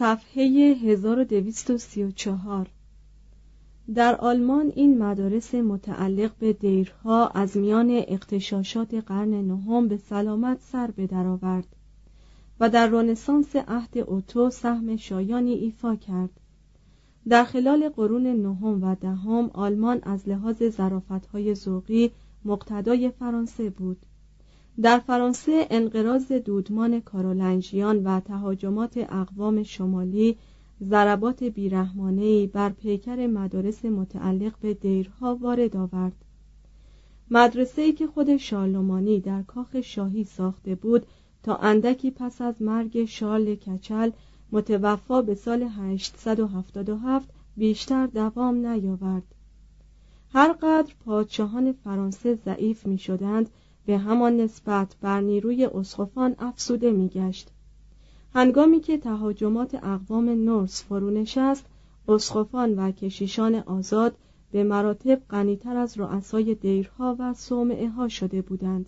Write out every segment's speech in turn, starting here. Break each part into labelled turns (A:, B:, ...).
A: صفحه 1234 در آلمان این مدارس متعلق به دیرها از میان اقتشاشات قرن نهم به سلامت سر به درآورد و در رنسانس عهد اوتو سهم شایانی ایفا کرد. در خلال قرون نهم و دهم آلمان از لحاظ ظرافتهای ذوقی مقتدای فرانسه بود. در فرانسه انقراض دودمان کارولنجیان و تهاجمات اقوام شمالی ضربات بیرحمانهای بر پیکر مدارس متعلق به دیرها وارد آورد. مدرسه که خود شارلمانی در کاخ شاهی ساخته بود تا اندکی پس از مرگ شارل کچل متوفا به سال 877 بیشتر دوام نیاورد. هرقدر پادشاهان فرانسه ضعیف می شدند به همان نسبت بر نیروی اسقفان افسوده می گشت هنگامی که تهاجمات اقوام نورس فرو نشست اسقفان و کشیشان آزاد به مراتب غنیتر از رؤسای دیرها و صومعه ها شده بودند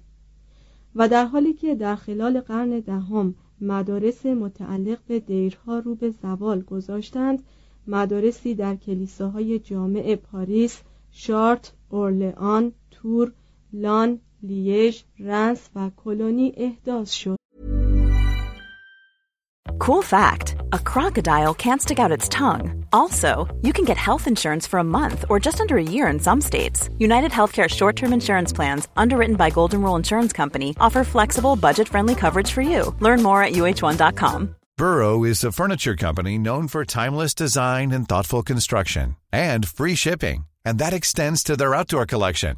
A: و در حالی که در خلال قرن دهم مدارس متعلق به دیرها رو به زوال گذاشتند مدارسی در کلیساهای جامع پاریس شارت اورلئان تور لان لیژ رنس و کلونی احداث شد
B: Cool fact a crocodile can't stick out its tongue. Also, you can get health insurance for a month or just under a year in some states. United Healthcare short term insurance plans, underwritten by Golden Rule Insurance Company, offer flexible, budget friendly coverage for you. Learn more at uh1.com.
C: Burrow is a furniture company known for timeless design and thoughtful construction and free shipping, and that extends to their outdoor collection.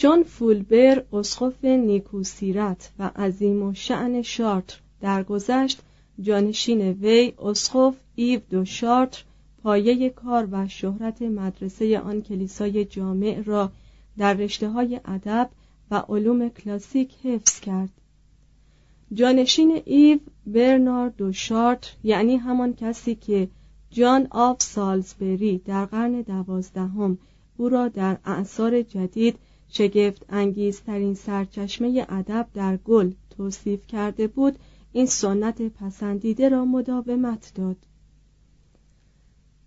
A: جان فولبر اسقف نیکوسیرت و عظیم الشأن شارتر درگذشت. جانشین وی اسقف ایو دو شارتر پایه کار و شهرت مدرسه آن کلیسای جامع را در رشته های ادب و علوم کلاسیک حفظ کرد. جانشین ایو برنارد دو شارتر یعنی همان کسی که جان آف سالزبری در قرن دوازدهم او را در اعثار جدید شگفت انگیزترین سرچشمه ادب در گل توصیف کرده بود این سنت پسندیده را مداومت داد.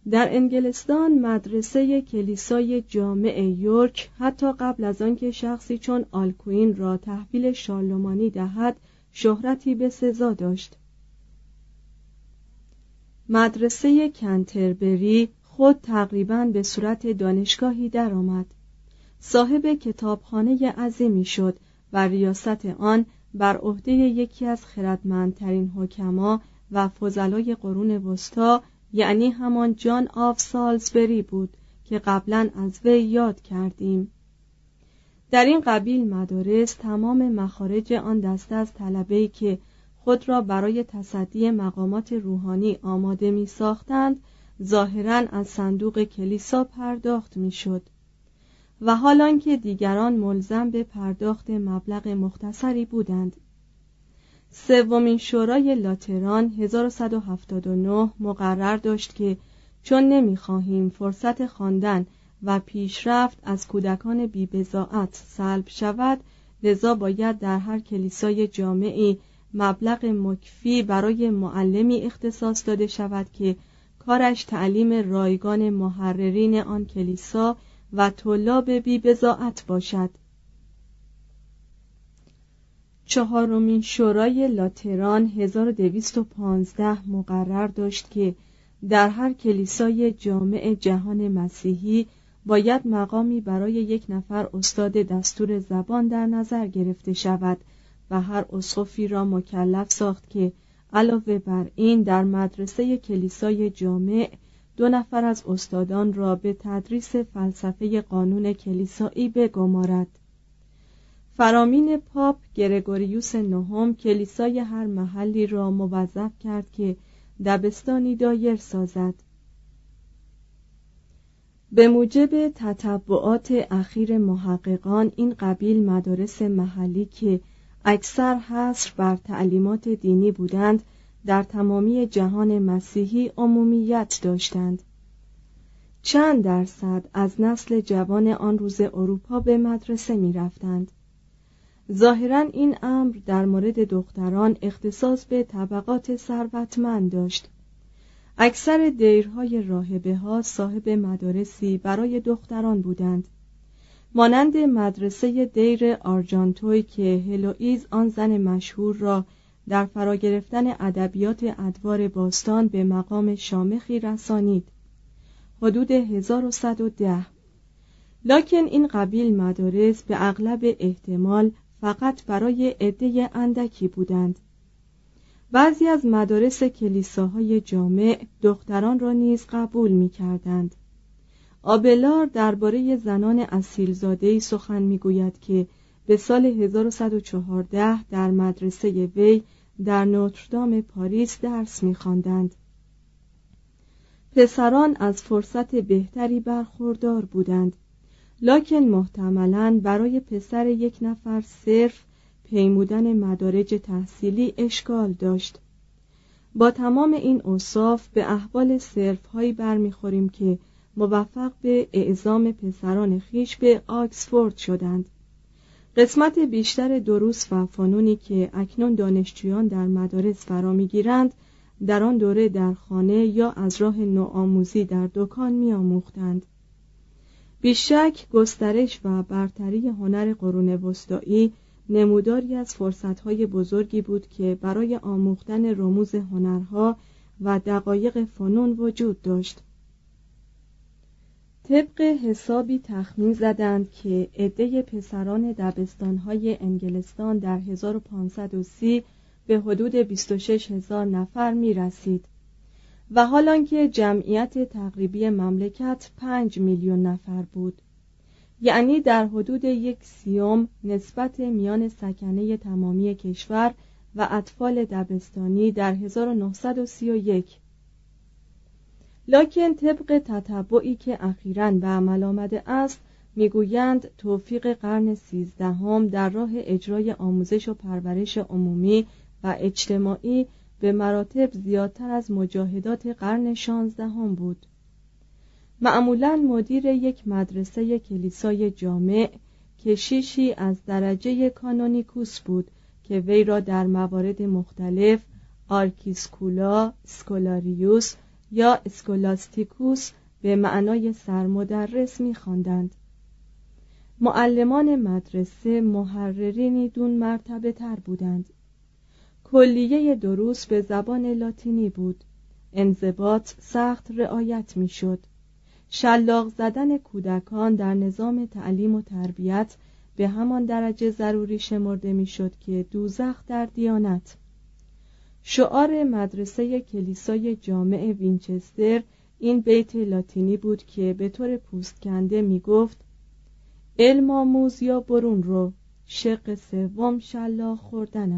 A: در انگلستان مدرسه کلیسای جامع یورک حتی قبل از آنکه شخصی چون آلکوین را تحویل شارلمانی دهد شهرتی به سزا داشت. مدرسه کنتربری خود تقریبا به صورت دانشگاهی درآمد. صاحب کتابخانه عظیمی شد و ریاست آن بر عهده یکی از خردمندترین حکما و فضلای قرون وسطا یعنی همان جان آف سالزبری بود که قبلا از وی یاد کردیم. در این قبیل مدارس تمام مخارج آن دسته از طلبه‌ای که خود را برای تصدی مقامات روحانی آماده می ساختند ظاهرا از صندوق کلیسا پرداخت می شد و حالان که دیگران ملزم به پرداخت مبلغ مختصری بودند. سومین شورای لاتران 1179 مقرر داشت که چون نمی‌خواهیم فرصت خواندن و پیشرفت از کودکان بیبزاعت سلب شود لذا باید در هر کلیسای جامعی مبلغ مکفی برای معلمی اختصاص داده شود که کارش تعلیم رایگان محررین آن کلیسا و طلاب بیبزاعت باشد. چهارمین شورای لاتران 1215 مقرر داشت که در هر کلیسای جامع جهان مسیحی باید مقامی برای یک نفر استاد دستور زبان در نظر گرفته شود و هر اسقفی را مکلف ساخت که علاوه بر این در مدرسه کلیسای جامع دو نفر از استادان را به تدریس فلسفه قانون کلیسایی بگمارد. فرامین پاپ گرگوریوس نهم کلیسای هر محلی را موظف کرد که دبستانی دایر سازد. به موجب تتبعات اخیر محققان این قبیل مدارس محلی که اکثر حصر بر تعلیمات دینی بودند در تمامی جهان مسیحی عمومیت داشتند. چند درصد از نسل جوان آن روز اروپا به مدرسه می رفتند ظاهرا این امر در مورد دختران اختصاص به طبقات ثروتمند داشت. اکثر دیرهای راهبه ها صاحب مدارسی برای دختران بودند. مانند مدرسه دیر آرجانتوی که هلوئیز آن زن مشهور را در فرا گرفتن ادبیات ادوار باستان به مقام شامخی رسانید. حدود 1110 لکن این قبیل مدارس به اغلب احتمال فقط برای عده اندکی بودند. بعضی از مدارس کلیساهای جامع دختران را نیز قبول می کردند آبلار درباره زنان اصیلزادهی سخن می‌گوید که به سال 1114 در مدرسه وی در نوتردام پاریس درس میخواندند. پسران از فرصت بهتری برخوردار بودند. لکن محتملا برای پسر یک نفر صرف پیمودن مدارج تحصیلی اشکال داشت. با تمام این اوصاف به احوال صرف هایی برمیخوریم که موفق به اعزام پسران خیش به آکسفورد شدند. قسمت بیشتر دروس و فنونی که اکنون دانشجویان در مدارس فرا می‌گیرند در آن دوره در خانه یا از راه نوآموزی در دکان میآموختند. بیشک گسترش و برتری هنر قرون وسطایی نموداری از فرصتهای بزرگی بود که برای آموختن رموز هنرها و دقایق فنون وجود داشت. طبق حسابی تخمین زدند که عده پسران دبستانهای انگلستان در 1530 به حدود 26 هزار نفر می رسید و حالان که جمعیت تقریبی مملکت 5 میلیون نفر بود. یعنی در حدود یک سیوم نسبت میان سکنه تمامی کشور و اطفال دبستانی در 1931 لکن طبق تتبعی که اخیرا به عمل آمده است می‌گویند توفیق قرن سیزدهم در راه اجرای آموزش و پرورش عمومی و اجتماعی به مراتب زیادتر از مجاهدات قرن شانزدهم بود. معمولا مدیر یک مدرسه کلیسای جامع کشیشی از درجه canonicus بود که وی را در موارد مختلف archiscola، scholarius یا scholasticus به معنای سرمدرس می‌خواندند. معلمان مدرسه محررینی دون مرتبه تر بودند. کلیه دروس به زبان لاتینی بود. انضباط سخت رعایت می‌شد. شلاق زدن کودکان در نظام تعلیم و تربیت به همان درجه ضروری شمرده می‌شد که دوزخ در دیانت. شعار مدرسه کلیسای جامع وینچستر این بیت لاتینی بود که به طور پوست کنده می گفت علم آموز یا برون رو شق سوم شلاق خوردن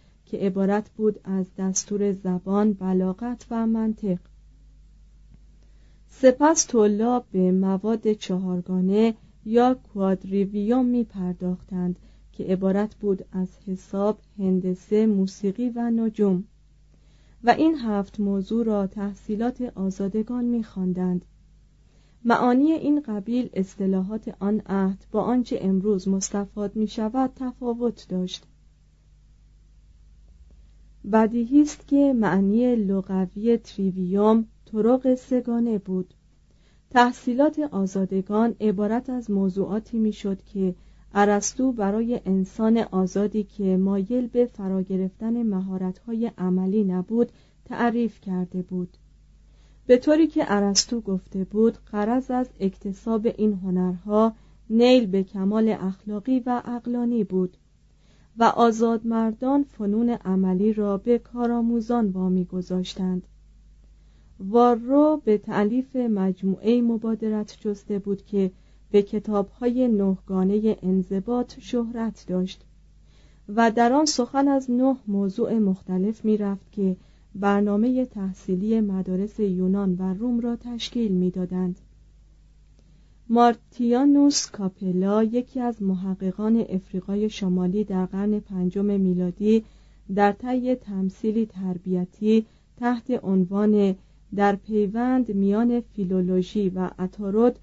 A: که عبارت بود از دستور زبان، بلاغت و منطق. سپس طلاب به مواد چهارگانه یا کوادریویوم می پرداختند که عبارت بود از حساب، هندسه، موسیقی و نجوم. و این هفت موضوع را تحصیلات آزادگان می خواندند. معانی این قبیل اصطلاحات آن عهد با آنچه امروز مستفاد می شود تفاوت داشت. بدیهی است که معنی لغوی تریویوم طرق سگانه بود. تحصیلات آزادگان عبارت از موضوعاتی می‌شد که ارسطو برای انسان آزادی که مایل به فرا گرفتن مهارت‌های عملی نبود تعریف کرده بود. به طوری که ارسطو گفته بود قرض از اکتساب این هنرها نیل به کمال اخلاقی و اقلانی بود. و آزادمردان فنون عملی را به کارآموزان وامی گذاشتند وارو به تعلیف مجموعه مبادرت جسته بود که به کتابهای نهگانه انضباط شهرت داشت و در آن سخن از نه موضوع مختلف می رفت که برنامه تحصیلی مدارس یونان و روم را تشکیل می‌دادند. مارتیانوس کاپلا یکی از محققان افریقای شمالی در قرن پنجم میلادی در طی تمثیلی تربیتی تحت عنوان در پیوند میان فیلولوژی و اتارود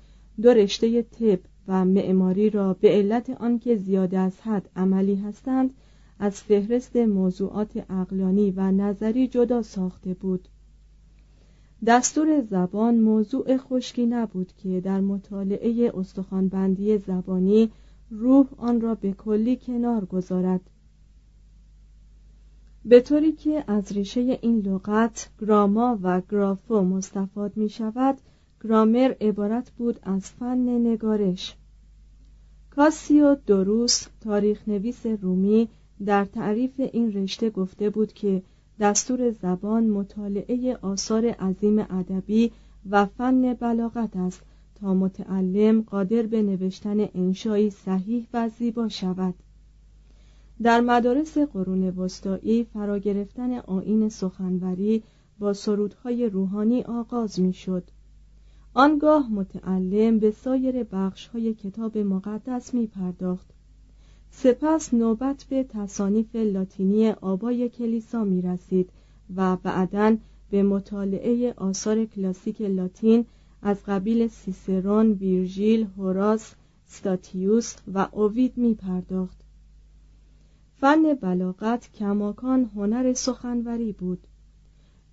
A: دو رشته طب و معماری را به علت آنکه زیاده از حد عملی هستند از فهرست موضوعات اقلانی و نظری جدا ساخته بود. دستور زبان موضوع خشکی نبود که در مطالعه استخوانبندی زبانی روح آن را به کلی کنار گذارد. به طوری که از ریشه این لغت گراما و گرافو مستفاد می شود گرامر عبارت بود از فن نگارش. کاسیو دروس تاریخ نویس رومی در تعریف این رشته گفته بود که دستور زبان مطالعه آثار عظیم ادبی و فن بلاغت است تا متعلم قادر به نوشتن انشایی صحیح و زیبا شود در مدارس قرون وسطایی فرا گرفتن آین سخنوری با سرودهای روحانی آغاز می‌شد. آنگاه متعلم به سایر بخشهای کتاب مقدس می پرداخت سپس نوبت به تصانیف لاتینی آبای کلیسا می رسید و بعدا به مطالعه آثار کلاسیک لاتین از قبیل سیسرون، ویرژیل، هوراس، ستاتیوس و اوید می پرداخت. فن بلاغت کماکان هنر سخنوری بود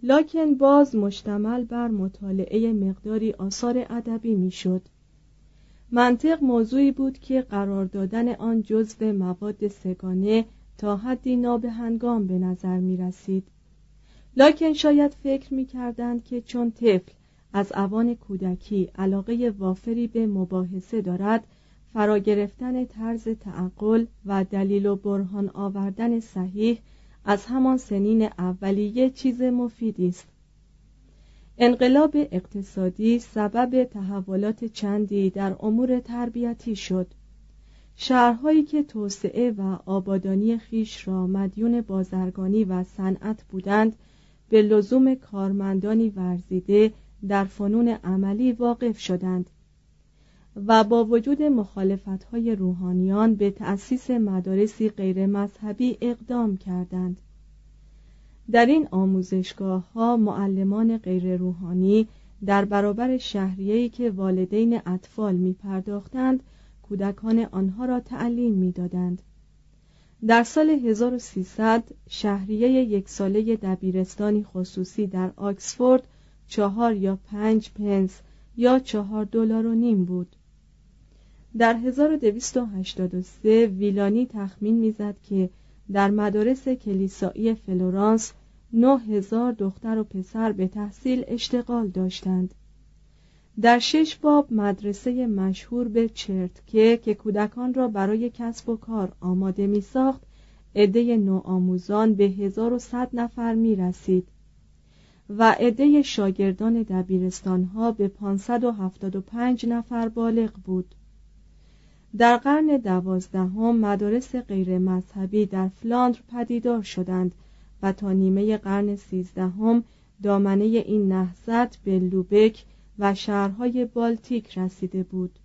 A: لاکن باز مشتمل بر مطالعه مقداری آثار ادبی می‌شد منطق موضوعی بود که قرار دادن آن جزو مواد سگانه تا حدی نابهنگام به نظر می رسید. لاکن شاید فکر می کردند که چون طفل از اوان کودکی علاقه وافری به مباحثه دارد فرا گرفتن طرز تعقل و دلیل و برهان آوردن صحیح از همان سنین اولیه چیز مفیدی است. انقلاب اقتصادی سبب تحولات چندی در امور تربیتی شد. شهرهایی که توسعه و آبادانی خیش را مدیون بازرگانی و صنعت بودند به لزوم کارمندانی ورزیده در فنون عملی واقف شدند و با وجود های روحانیان به تأسیس مدارسی غیر مذهبی اقدام کردند. در این آموزشگاه ها معلمان غیر روحانی در برابر شهریه‌ای که والدین اطفال می پرداختند کودکان آنها را تعلیم می دادند. در سال 1300 شهریه یک ساله دبیرستانی خصوصی در آکسفورد چهار یا پنج پنس یا چهار دلار و نیم بود در 1283 ویلانی تخمین می‌زد که در مدارس کلیسایی فلورانس نه هزار دختر و پسر به تحصیل اشتغال داشتند. در شش باب مدرسه مشهور به چرتکه که کودکان را برای کسب و کار آماده می ساخت عده نوآموزان به 1100 نفر می رسید و عده شاگردان دبیرستان ها به 575 نفر بالغ بود. در قرن دوازدهم مدارس غیر مذهبی در فلاندر پدیدار شدند و تا نیمه قرن سیزدهم دامنه این نهضت به لوبک و شهرهای بالتیک رسیده بود.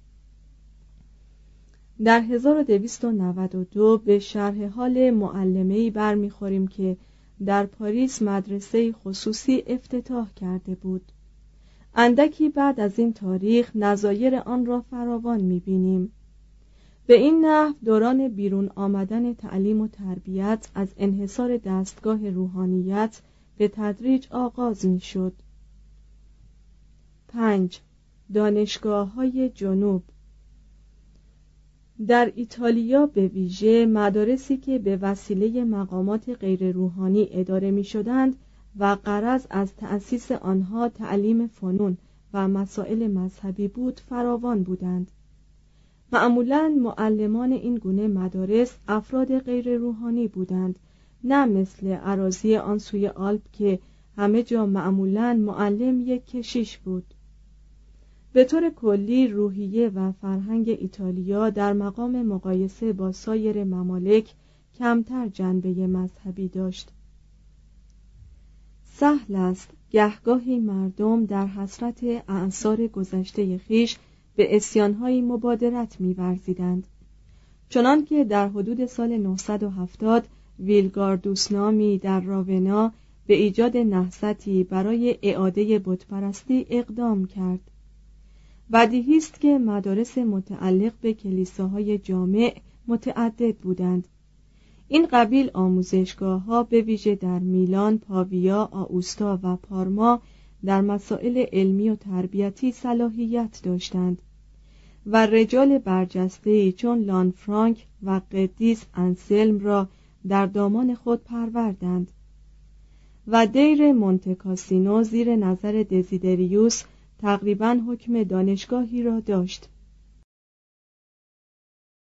A: در 1292 به شرح حال معلمه‌ای برمیخوریم که در پاریس مدرسه خصوصی افتتاح کرده بود. اندکی بعد از این تاریخ نظایر آن را فراوان می‌بینیم. به این نحو دوران بیرون آمدن تعلیم و تربیت از انحصار دستگاه روحانیت به تدریج آغاز می شد. پنج. دانشگاه های جنوب. در ایتالیا به ویژه مدارسی که به وسیله مقامات غیر روحانی اداره می شدند و قرض از تأسیس آنها تعلیم فنون و مسائل مذهبی بود فراوان بودند. معمولا معلمان این گونه مدارس افراد غیر روحانی بودند نه مثل عراضی آن سوی آلپ که همه جا معمولا معلم یک کشیش بود. به طور کلی روحیه و فرهنگ ایتالیا در مقام مقایسه با سایر ممالک کمتر جنبه مذهبی داشت. سهل است گهگاهی مردم در حسرت اعثار گذشته خیش به اسیانهایی مبادرت می‌ورزیدند. چنانکه در حدود سال 970 ویلگاردوس نامی در راونا به ایجاد نهضتی برای اعاده بتپرستی اقدام کرد. بدیهی است که مدارس متعلق به کلیساهای جامع متعدد بودند. این قبیل آموزشگاه ها به ویژه در میلان، پاویا، آوستا و پارما در مسائل علمی و تربیتی صلاحیت داشتند. و رجال برجسته چون لانفرانک و قدیس انسلم را در دامان خود پروردند. و دیر مونتکاسینو زیر نظر دزیدریوس تقریبا حکم دانشگاهی را داشت.